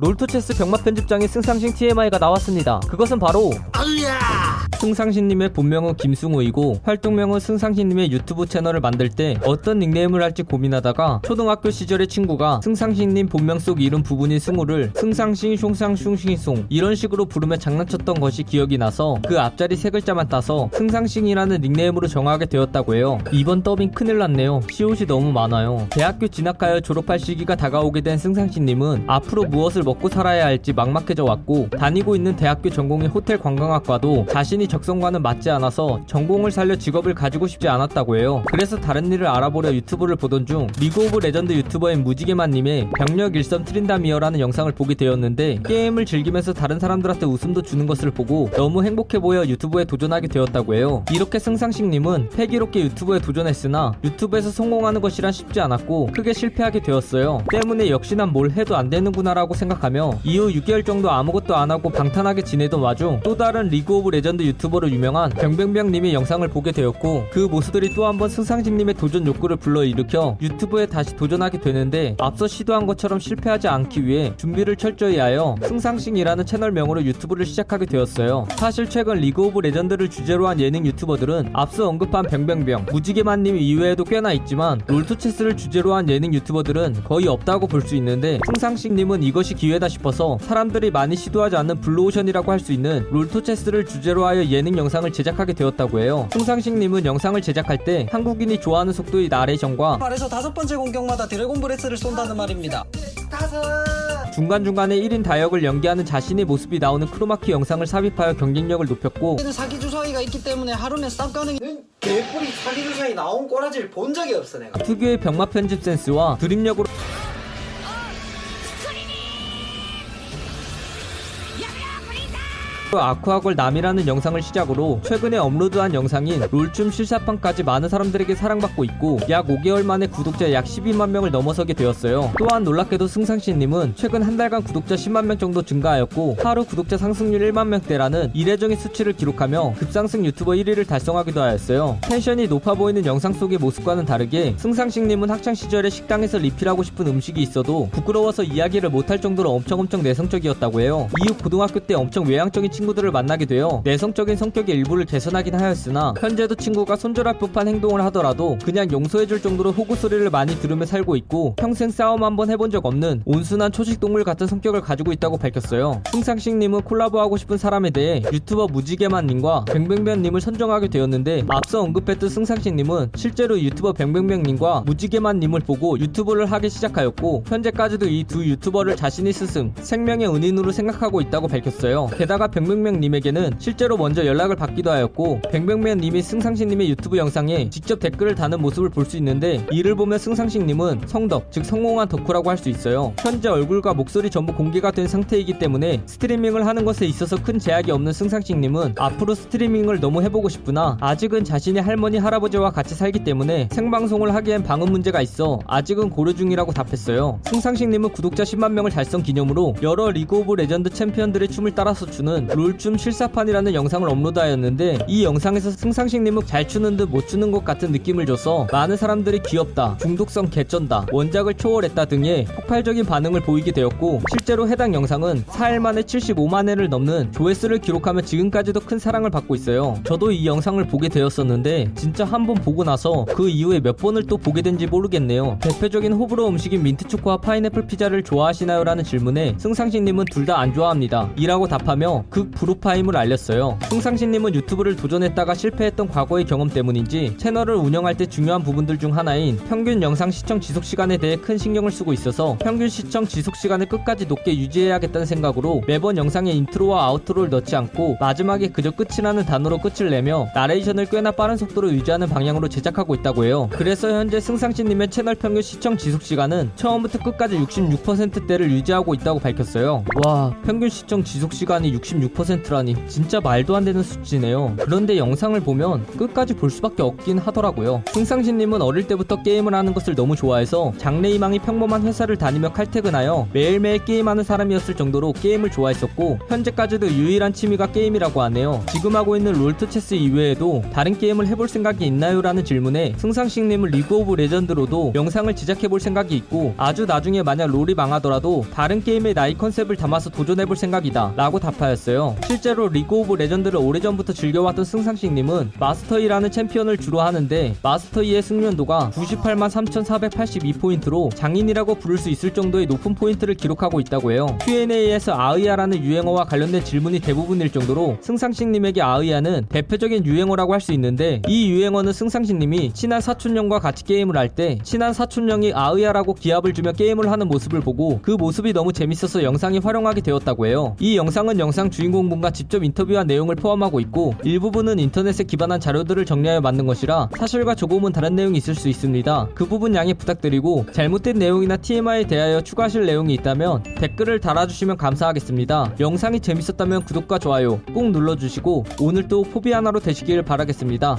롤토체스 병맛 편집장의 승상싱 TMI가 나왔습니다. 그것은 바로 승상싱님의 본명은 김승우이고 활동명은 승상싱님의 유튜브 채널을 만들 때 어떤 닉네임을 할지 고민하다가 초등학교 시절의 친구가 승상싱님 본명 속 이름 부분인 승우를 승상싱 숑상숑싱송 이런 식으로 부르며 장난쳤던 것이 기억이 나서 그 앞자리 세 글자만 따서 승상싱이라는 닉네임으로 정하게 되었다고 해요. 이번 더빙 큰일 났네요. 시옷이 너무 많아요. 대학교 진학하여 졸업할 시기가 다가오게 된 승상싱님은 앞으로 무엇을 먹고 살아야 할지 막막해져 왔고 다니고 있는 대학교 전공인 호텔 관광학과도 자신이 적성과는 맞지 않아서 전공을 살려 직업을 가지고 싶지 않았다고 해요. 그래서 다른 일을 알아보려 유튜브를 보던 중 리그 오브 레전드 유튜버인 무지개만님의 병력 일선 트린다미어라는 영상을 보게 되었는데 게임을 즐기면서 다른 사람들한테 웃음도 주는 것을 보고 너무 행복해 보여 유튜브에 도전하게 되었다고 해요. 이렇게 승상싱님은 패기롭게 유튜브에 도전했으나 유튜브에서 성공하는 것이란 쉽지 않았고 크게 실패하게 되었어요. 때문에 역시 난 뭘 해도 안 되는구나라고 생각하며 이후 6개월 정도 아무것도 안 하고 방탕하게 지내던 와중 또 다른 리그 오브 레전드 유튜버로 유명한 병병병님의 영상을 보게 되었고 그 모습들이 또 한번 승상싱님의 도전 욕구를 불러일으켜 유튜브에 다시 도전하게 되는데 앞서 시도한 것처럼 실패하지 않기 위해 준비를 철저히 하여 승상싱이라는 채널명으로 유튜브를 시작하게 되었어요. 사실 최근 리그 오브 레전드를 주제로 한 예능 유튜버들은 앞서 언급한 병병병, 무지개만님 이외에도 꽤나 있지만 롤토체스를 주제로 한 예능 유튜버들은 거의 없다고 볼 수 있는데 승상싱님은 이것이 기회다 싶어서 사람들이 많이 시도하지 않는 블루오션이라고 할 수 있는 롤토체스를 주제로 하여 예능 영상을 제작하게 되었다고 해요. 승상싱님은 영상을 제작할 때 한국인이 좋아하는 속도의 나레이션과 말해서 다섯 번째 공격마다 dragon breath를 쏜다는 말입니다. 중간중간에 1인 다역을 연기하는 자신의 모습이 나오는 크로마키 영상을 삽입하여 경쟁력을 높였고 얘는 사기 주사위가 있기 때문에 하루면 쌉 가능해. 개뿔이 사기 주사위 나온 꼬라지를 본 적이 없어 내가. 특유의 병마 편집 센스와 드립력으로 아쿠아걸 남이라는 영상을 시작으로 최근에 업로드한 영상인 롤춤 실사판까지 많은 사람들에게 사랑받고 있고 약 5개월 만에 구독자 약 12만 명을 넘어서게 되었어요. 또한 놀랍게도 승상씨님은 최근 한 달간 구독자 10만 명 정도 증가하였고 하루 구독자 상승률 1만 명대라는 이례적인 수치를 기록하며 급상승 유튜버 1위를 달성하기도 하였어요. 텐션이 높아 보이는 영상 속의 모습과는 다르게 승상식님은 학창 시절에 식당에서 리필하고 싶은 음식이 있어도 부끄러워서 이야기를 못할 정도로 엄청 엄청 내성적이었다고 해요. 이후 고등학교 때 엄청 외향적인 친구들을 만나게 되어 내성적인 성격의 일부를 개선하긴 하였으나 현재도 친구가 손절할 법한 행동을 하더라도 그냥 용서해줄 정도로 호구 소리를 많이 들으며 살고 있고 평생 싸움 한번 해본 적 없는 온순한 초식동물 같은 성격을 가지고 있다고 밝혔어요. 승상식님은 콜라보하고 싶은 사람에 대해 유튜버 무지개만님과 뱅뱅뱅님을 선정하게 되었는데 앞서 언급했던 승상식님은 실제로 유튜버 뱅뱅뱅님과 무지개만님을 보고 유튜브를 하기 시작하였고 현재까지도 이 두 유튜버를 자신이 스승 생명의 은인으로 생각하고 있다고 밝혔어요. 게다가 뱅뱅 뱅님에게는 실제로 먼저 연락을 받기도 하였고 뱅뱅뱅님이 승상식님의 유튜브 영상에 직접 댓글을 다는 모습을 볼 수 있는데 이를 보면 승상식님은 성덕 즉 성공한 덕후라고 할 수 있어요. 현재 얼굴과 목소리 전부 공개가 된 상태이기 때문에 스트리밍을 하는 것에 있어서 큰 제약이 없는 승상싱님은 앞으로 스트리밍을 너무 해보고 싶으나 아직은 자신의 할머니 할아버지와 같이 살기 때문에 생방송을 하기엔 방음 문제가 있어 아직은 고려 중이라고 답했어요. 승상싱님은 구독자 10만 명을 달성 기념으로 여러 League of Legends 챔피언들의 춤을 따라서 추는 롤춤 실사판이라는 영상을 업로드하였는데 이 영상에서 승상싱님은 잘 추는 듯 못 추는 것 같은 느낌을 줘서 많은 사람들이 귀엽다, 중독성 개쩐다, 원작을 초월했다 등의 폭발적인 반응을 보이게 되었고 실제로 해당 영상은 4일 만에 75만 회를 넘는 조회수를 기록하며 지금까지도 큰 사랑을 받고 있어요. 저도 이 영상을 보게 되었었는데 진짜 한 번 보고 나서 그 이후에 몇 번을 또 보게 된지 모르겠네요. 대표적인 호불호 음식인 민트초코와 파인애플 피자를 좋아하시나요? 라는 질문에 승상싱님은 둘 다 안 좋아합니다. 이라고 답하며 극 불호파임을 알렸어요. 승상싱님은 유튜브를 도전했다가 실패했던 과거의 경험 때문인지 채널을 운영할 때 중요한 부분들 중 하나인 평균 영상 시청 지속 시간에 대해 큰 신경을 쓰고 있어서 평균 시청 지속 시간을 끝까지 높게 유지해야겠다는 생각으로 매번 영상에 인트로와 outro를 넣지 않고 마지막에 그저 끝이라는 단어로 끝을 내며 나레이션을 꽤나 빠른 속도로 유지하는 방향으로 제작하고 있다고 해요. 그래서 현재 승상싱님의 채널 평균 시청 지속 시간은 처음부터 끝까지 66%대를 유지하고 있다고 밝혔어요. 와, 평균 시청 지속 시간이 66% 99%라니 진짜 말도 안 되는 수치네요. 그런데 영상을 보면 끝까지 볼 수밖에 없긴 하더라고요. 승상싱님은 어릴 때부터 게임을 하는 것을 너무 좋아해서 장래희망이 평범한 회사를 다니며 칼퇴근하여 매일매일 게임하는 사람이었을 정도로 게임을 좋아했었고 현재까지도 유일한 취미가 게임이라고 하네요. 지금 하고 있는 롤토 체스 이외에도 다른 게임을 해볼 생각이 있나요? 라는 질문에 승상싱님은 League of Legends로도 영상을 제작해볼 생각이 있고 아주 나중에 만약 롤이 망하더라도 다른 게임의 나의 컨셉을 담아서 도전해볼 생각이다 라고 답하였어요. 실제로 League of Legends를 오래전부터 즐겨왔던 승상싱님은 Master Yi라는 챔피언을 주로 하는데 Master Yi의 숙련도가 98만 3482포인트로 장인이라고 부를 수 있을 정도의 높은 포인트를 기록하고 있다고 해요. Q&A에서 아의아라는 유행어와 관련된 질문이 대부분일 정도로 승상식님에게 아의아는 대표적인 유행어라고 할 수 있는데 이 유행어는 승상식님이 친한 사촌형과 같이 게임을 할 때 친한 사촌형이 아의아라고 기합을 주며 게임을 하는 모습을 보고 그 모습이 너무 재밌어서 영상에 활용하게 되었다고 해요. 이 영상은 영상 주인공분과 직접 인터뷰한 내용을 포함하고 있고 일부분은 인터넷에 기반한 자료들을 정리하여 만든 것이라 사실과 조금은 다른 내용이 있을 수 있습니다. 그 부분 양해 부탁드리고 잘못된 내용이나 TMI에 대하여 추가하실 내용이 있다면 댓글을 달아주시면 감사하겠습니다. 영상이 재밌었다면 구독과 좋아요 꼭 눌러주시고 오늘도 포비 하나로 되시길 바라겠습니다.